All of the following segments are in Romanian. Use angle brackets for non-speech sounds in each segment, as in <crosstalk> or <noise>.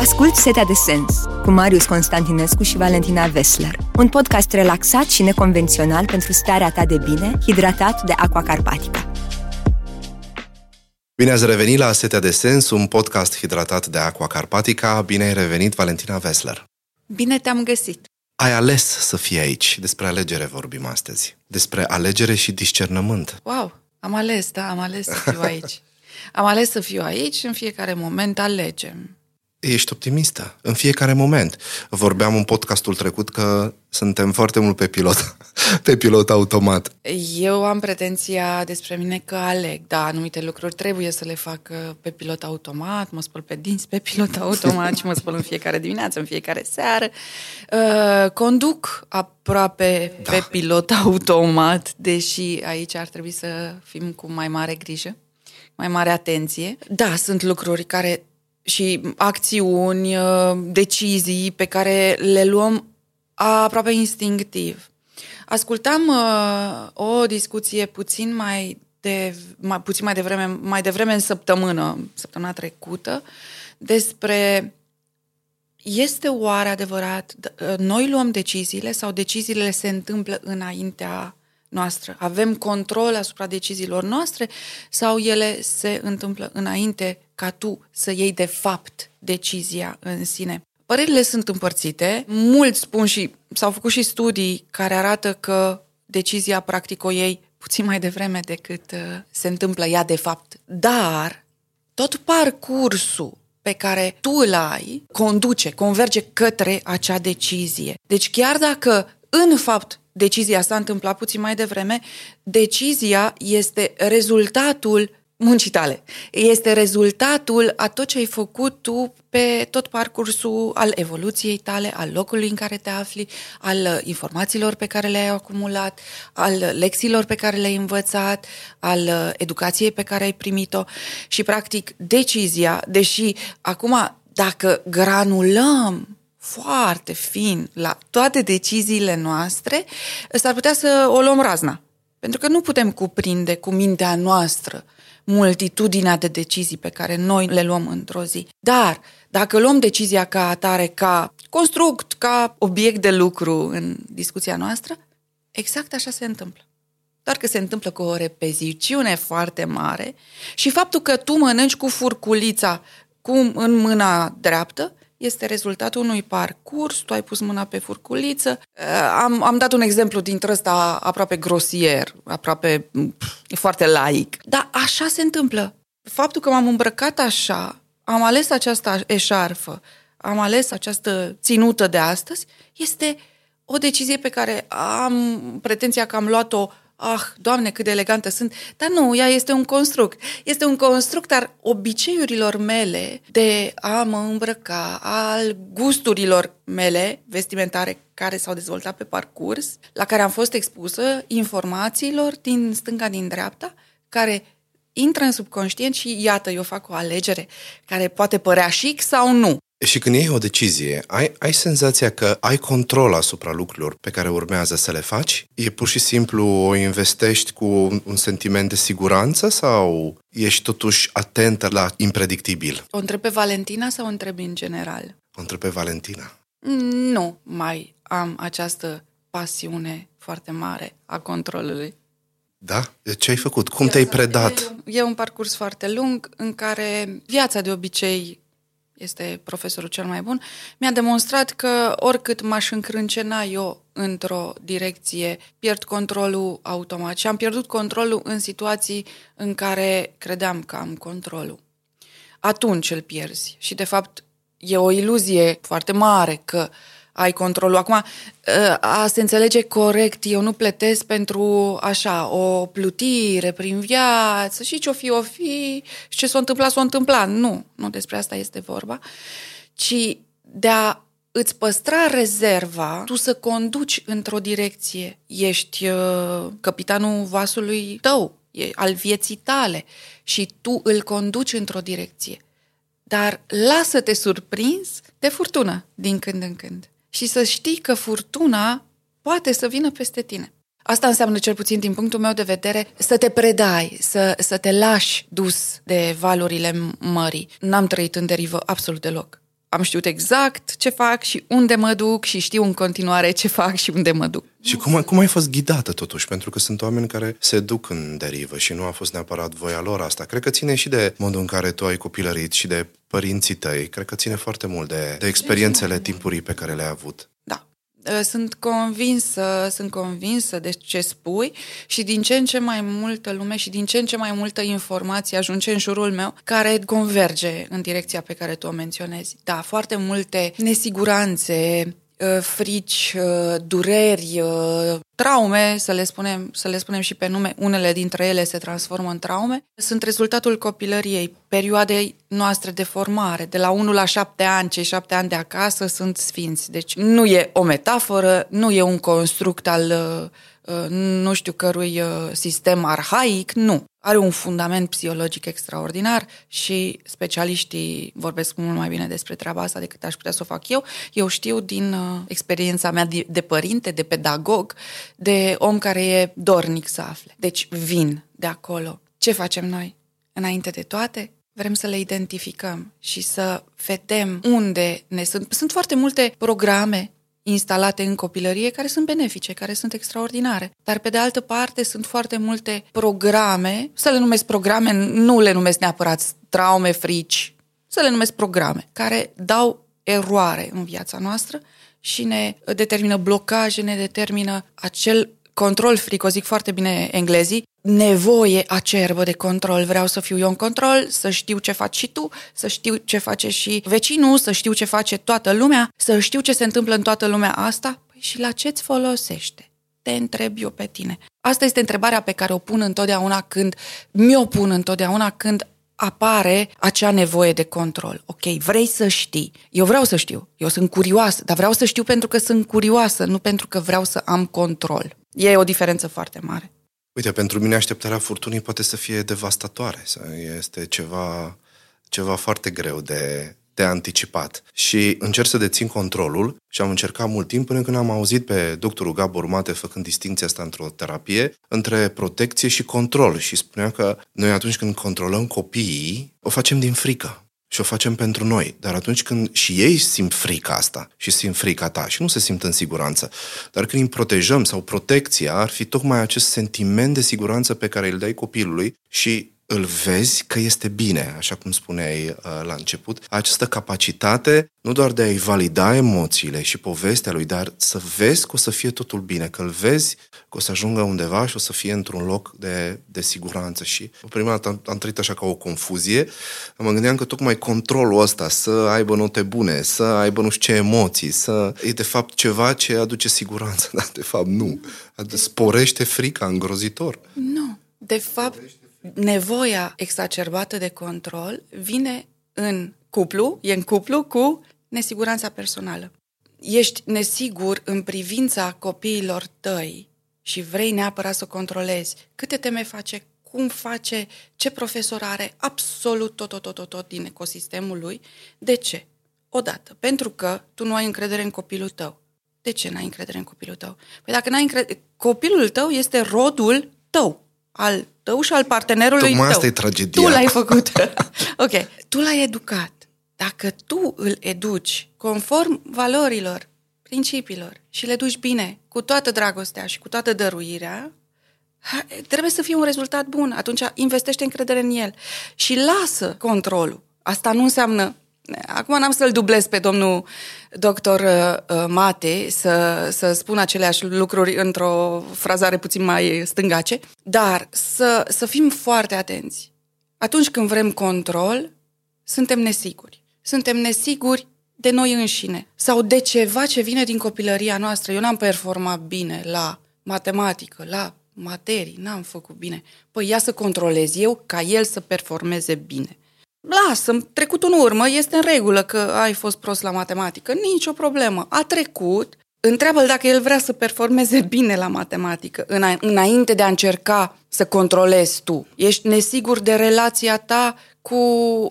Ascult Setea de Sens cu Marius Constantinescu și Valentina Vesler, un podcast relaxat și neconvențional pentru starea ta de bine, hidratat de Aqua Carpatica. Bine ați revenit la Setea de Sens, un podcast hidratat de Aqua Carpatica. Bine ai revenit, Valentina Vesler. Bine te-am găsit. Ai ales să fii aici. Despre alegere vorbim astăzi. Despre alegere și discernământ. Wow, am ales, da, am ales să fiu aici. am ales să fiu aici, în fiecare moment alegem. Ești optimistă în fiecare moment. Vorbeam în podcastul trecut că suntem foarte mult pe pilot, <laughs> pe pilot automat. Eu am pretenția despre mine că aleg, da, anumite lucruri trebuie să le fac uh, pe pilot automat, mă spăl pe dinți pe pilot <laughs> automat și mă spăl în fiecare dimineață, în fiecare seară. Uh, conduc aproape da. pe pilot <laughs> automat, deși aici ar trebui să fim cu mai mare grijă mai mare atenție. Da, sunt lucruri care și acțiuni, uh, decizii pe care le luăm aproape instinctiv. Ascultam uh, o discuție puțin mai de mai, puțin mai devreme, mai devreme în săptămână, săptămâna trecută, despre este oare adevărat, uh, noi luăm deciziile sau deciziile se întâmplă înaintea noastră? Avem control asupra deciziilor noastre sau ele se întâmplă înainte ca tu să iei de fapt decizia în sine? Părerile sunt împărțite. Mulți spun și s-au făcut și studii care arată că decizia practic o iei puțin mai devreme decât uh, se întâmplă ea de fapt. Dar tot parcursul pe care tu îl ai conduce, converge către acea decizie. Deci chiar dacă în fapt decizia s-a întâmplat puțin mai devreme, decizia este rezultatul muncii tale. Este rezultatul a tot ce ai făcut tu pe tot parcursul al evoluției tale, al locului în care te afli, al informațiilor pe care le-ai acumulat, al lecțiilor pe care le-ai învățat, al educației pe care ai primit-o și, practic, decizia, deși acum, dacă granulăm foarte fin la toate deciziile noastre, s-ar putea să o luăm razna. Pentru că nu putem cuprinde cu mintea noastră multitudinea de decizii pe care noi le luăm într-o zi. Dar dacă luăm decizia ca atare, ca construct, ca obiect de lucru în discuția noastră, exact așa se întâmplă. Doar că se întâmplă cu o repeziciune foarte mare și faptul că tu mănânci cu furculița cum în mâna dreaptă este rezultatul unui parcurs, tu ai pus mâna pe furculiță. Uh, am, am dat un exemplu dintre ăsta aproape grosier, aproape pf, foarte laic. Dar așa se întâmplă. Faptul că m-am îmbrăcat așa, am ales această eșarfă, am ales această ținută de astăzi, este o decizie pe care am pretenția că am luat-o ah, doamne, cât de elegantă sunt. Dar nu, ea este un construct. Este un construct al obiceiurilor mele de a mă îmbrăca, al gusturilor mele vestimentare care s-au dezvoltat pe parcurs, la care am fost expusă informațiilor din stânga, din dreapta, care intră în subconștient și iată, eu fac o alegere care poate părea chic sau nu. Și când iei o decizie, ai, ai senzația că ai control asupra lucrurilor pe care urmează să le faci? E pur și simplu o investești cu un sentiment de siguranță sau ești totuși atentă la impredictibil? O întreb pe Valentina sau o întreb în general? O întreb pe Valentina. Nu mai am această pasiune foarte mare a controlului. Da? Ce ai făcut? Cum viața te-ai predat? E, e un parcurs foarte lung în care viața de obicei este profesorul cel mai bun, mi-a demonstrat că oricât m-aș încrâncena eu într-o direcție, pierd controlul automat și am pierdut controlul în situații în care credeam că am controlul. Atunci îl pierzi și, de fapt, e o iluzie foarte mare că uh, ai controlul. Acum, ă, a se înțelege corect, eu nu plătesc pentru așa, o plutire prin viață și ce-o fi, o fi, și ce s-a întâmplat, s-a întâmplat. Nu, nu despre asta este vorba, ci de a îți păstra rezerva, tu să conduci într-o direcție. Ești uh, capitanul vasului tău, e al vieții tale și tu îl conduci într-o direcție. Dar lasă-te surprins de furtună din când în când și să știi că furtuna poate să vină peste tine. Asta înseamnă, cel puțin din punctul meu de vedere, să te predai, să, să te lași dus de valurile mării. N-am trăit în derivă absolut deloc. Am știut exact ce fac și unde mă duc și știu în continuare ce fac și unde mă duc. Și cum, cum ai fost ghidată totuși? Pentru că sunt oameni care se duc în derivă și nu a fost neapărat voia lor asta. Cred că ține și de modul în care tu ai copilărit și de părinții tăi. Cred că ține foarte mult de, de experiențele timpurii pe care le-ai avut. Uh, sunt convinsă, sunt convinsă de ce spui și din ce în ce mai multă lume și din ce în ce mai multă informație ajunge în jurul meu care converge în direcția pe care tu o menționezi. Da, foarte multe nesiguranțe, uh, frici, uh, dureri, traume, să le, spunem, să le spunem și pe nume, unele dintre ele se transformă în traume, sunt rezultatul copilăriei, perioadei noastre de formare. De la 1 la 7 ani, cei 7 ani de acasă sunt sfinți. Deci nu e o metaforă, nu e un construct al uh, nu știu cărui uh, sistem arhaic, nu. Are un fundament psihologic extraordinar și specialiștii vorbesc mult mai bine despre treaba asta decât aș putea să o fac eu. Eu știu din uh, experiența mea de, de părinte, de pedagog, de om care e dornic să afle. Deci vin de acolo. Ce facem noi? Înainte de toate, vrem să le identificăm și să vedem unde ne sunt. Sunt foarte multe programe instalate în copilărie care sunt benefice, care sunt extraordinare. Dar pe de altă parte sunt foarte multe programe, să le numesc programe, nu le numesc neapărat traume, frici, să le numesc programe, care dau eroare în viața noastră și ne determină blocaje, ne determină acel control fric, o zic foarte bine englezii, nevoie acerbă de control. Vreau să fiu eu în control, să știu ce faci și tu, să știu ce face și vecinul, să știu ce face toată lumea, să știu ce se întâmplă în toată lumea asta. Păi și la ce-ți folosește? Te întreb eu pe tine. Asta este întrebarea pe care o pun întotdeauna când, mi-o pun întotdeauna când apare acea nevoie de control. Ok, vrei să știi. Eu vreau să știu. Eu sunt curioasă, dar vreau să știu pentru că sunt curioasă, nu pentru că vreau să am control. E o diferență foarte mare. Uite, pentru mine așteptarea furtunii poate să fie devastatoare. Este ceva, ceva foarte greu de, de anticipat. Și încerc să dețin controlul și am încercat mult timp până când am auzit pe doctorul Gabor Mate făcând distinția asta într-o terapie între protecție și control și spunea că noi atunci când controlăm copiii, o facem din frică și o facem pentru noi. Dar atunci când și ei simt frica asta și simt frica ta și nu se simt în siguranță, dar când îi protejăm sau protecția ar fi tocmai acest sentiment de siguranță pe care îl dai copilului și îl vezi că este bine, așa cum spuneai uh, la început, această capacitate nu doar de a-i valida emoțiile și povestea lui, dar să vezi că o să fie totul bine, că îl vezi că o să ajungă undeva și o să fie într-un loc de, de siguranță. Și prima dată am, am trăit așa ca o confuzie, mă gândeam că tocmai controlul ăsta, să aibă note bune, să aibă nu știu ce emoții, să e de fapt ceva ce aduce siguranță, <laughs> dar de fapt nu. Sporește frica îngrozitor. Nu. De fapt, nevoia exacerbată de control vine în cuplu, e în cuplu cu nesiguranța personală. Ești nesigur în privința copiilor tăi și vrei neapărat să o controlezi. Câte teme face, cum face, ce profesor are, absolut tot, tot, tot, tot, tot din ecosistemul lui. De ce? Odată, pentru că tu nu ai încredere în copilul tău. De ce n-ai încredere în copilul tău? Păi dacă n-ai încredere... Copilul tău este rodul tău al tău și al partenerului Tocmai tău. asta e tragedia. Tu l-ai făcut. <laughs> ok. Tu l-ai educat. Dacă tu îl educi conform valorilor, principiilor și le duci bine, cu toată dragostea și cu toată dăruirea, trebuie să fie un rezultat bun. Atunci investește încredere în el și lasă controlul. Asta nu înseamnă Acum n-am să-l dublez pe domnul doctor uh, uh, Mate să, să spun aceleași lucruri într-o frazare puțin mai stângace, dar să, să fim foarte atenți. Atunci când vrem control, suntem nesiguri. Suntem nesiguri de noi înșine sau de ceva ce vine din copilăria noastră. Eu n-am performat bine la matematică, la materii, n-am făcut bine. Păi ia să controlez eu ca el să performeze bine lasă trecut în urmă, este în regulă că ai fost prost la matematică, nicio problemă. A trecut, întreabă-l dacă el vrea să performeze bine la matematică, înainte de a încerca să controlezi tu. Ești nesigur de relația ta cu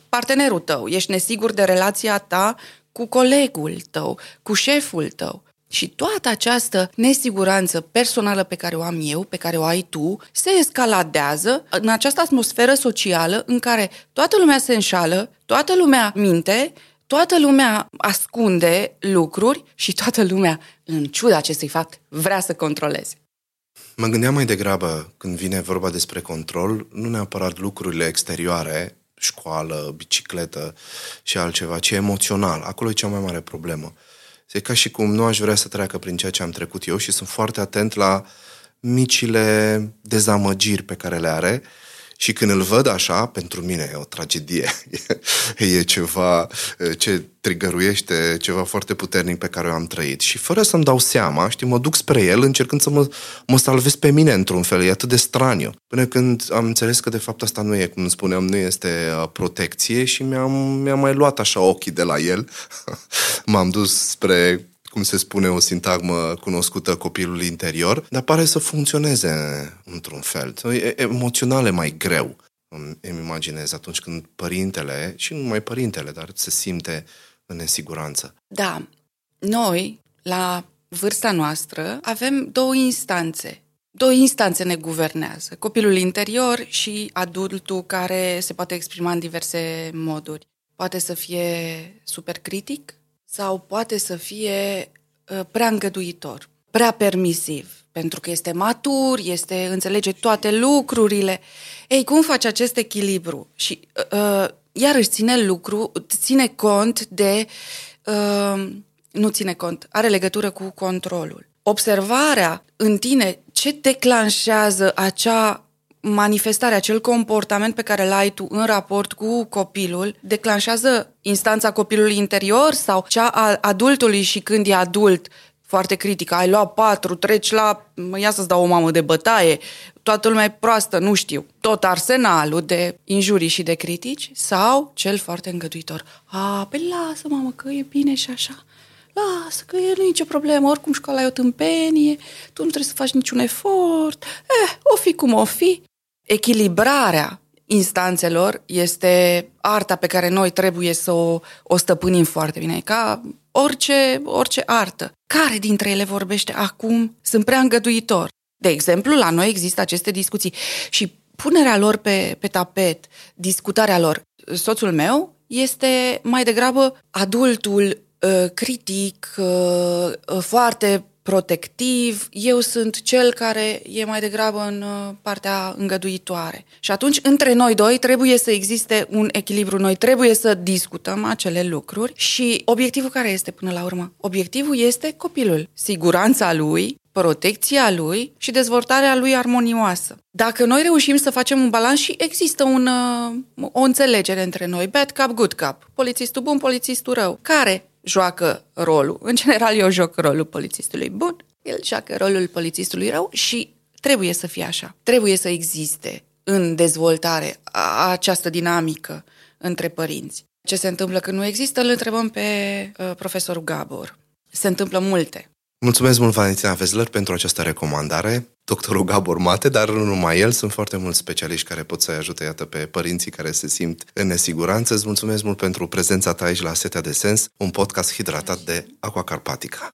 partenerul tău, ești nesigur de relația ta cu colegul tău, cu șeful tău. Și toată această nesiguranță personală pe care o am eu, pe care o ai tu, se escaladează în această atmosferă socială în care toată lumea se înșală, toată lumea minte, toată lumea ascunde lucruri și toată lumea, în ciuda acestui fapt, vrea să controleze. Mă gândeam mai degrabă, când vine vorba despre control, nu neapărat lucrurile exterioare, școală, bicicletă și altceva, ci emoțional. Acolo e cea mai mare problemă. E ca și cum nu aș vrea să treacă prin ceea ce am trecut eu și sunt foarte atent la micile dezamăgiri pe care le are și când îl văd așa, pentru mine e o tragedie. <laughs> e ceva ce trigăruiește ceva foarte puternic pe care eu am trăit. Și fără să-mi dau seama, știi, mă duc spre el încercând să mă, mă salvez pe mine într-un fel. E atât de straniu. Până când am înțeles că de fapt asta nu e, cum spuneam, nu este uh, protecție și mi-am, mi-am mai luat așa ochii de la el. <laughs> M-am dus spre cum se spune, o sintagmă cunoscută copilul interior, dar pare să funcționeze într-un fel. E emoțional e mai greu, îmi imaginez, atunci când părintele, și nu numai părintele, dar se simte în nesiguranță. Da, noi, la vârsta noastră, avem două instanțe. Două instanțe ne guvernează. Copilul interior și adultul care se poate exprima în diverse moduri. Poate să fie super critic, sau poate să fie uh, prea îngăduitor, prea permisiv, pentru că este matur, este înțelege toate lucrurile. Ei, cum faci acest echilibru? Și uh, uh, iarăși ține lucru, ține cont de uh, nu ține cont, are legătură cu controlul. Observarea în tine ce declanșează acea manifestarea, acel comportament pe care l-ai tu în raport cu copilul, declanșează instanța copilului interior sau cea a adultului și când e adult, foarte critică, ai luat patru, treci la, ia să-ți dau o mamă de bătaie, toată lumea e proastă, nu știu, tot arsenalul de injurii și de critici sau cel foarte îngăduitor. A, pe lasă, mamă, că e bine și așa. Lasă, că e nicio problemă, oricum școala e o tâmpenie, tu nu trebuie să faci niciun efort, eh, o fi cum o fi echilibrarea instanțelor este arta pe care noi trebuie să o, o stăpânim foarte bine, ca orice, orice artă. Care dintre ele vorbește acum? Sunt prea îngăduitor. De exemplu, la noi există aceste discuții și punerea lor pe, pe tapet, discutarea lor. Soțul meu este mai degrabă adultul uh, critic, uh, uh foarte protectiv, eu sunt cel care e mai degrabă în uh, partea îngăduitoare. Și atunci, între noi doi, trebuie să existe un echilibru. Noi trebuie să discutăm acele lucruri și obiectivul care este până la urmă? Obiectivul este copilul, siguranța lui, protecția lui și dezvoltarea lui armonioasă. Dacă noi reușim să facem un balans și există un, uh, o înțelegere între noi, bad cap, good cap, polițistul bun, polițistul rău, care joacă rolul. În general, eu joc rolul polițistului bun, el joacă rolul polițistului rău și trebuie să fie așa. Trebuie să existe în dezvoltare această dinamică între părinți. Ce se întâmplă când nu există, îl întrebăm pe uh, profesorul Gabor. Se întâmplă multe. Mulțumesc mult, Valentina Vezler, pentru această recomandare. Doctorul Gabor Mate, dar nu numai el, sunt foarte mulți specialiști care pot să-i ajute, iată, pe părinții care se simt în nesiguranță. Îți mulțumesc mult pentru prezența ta aici la Setea de Sens, un podcast hidratat de Aqua Carpatica.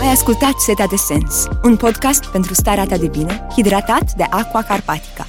Ai ascultat Setea de Sens, un podcast pentru starea ta de bine, hidratat de Aqua Carpatica.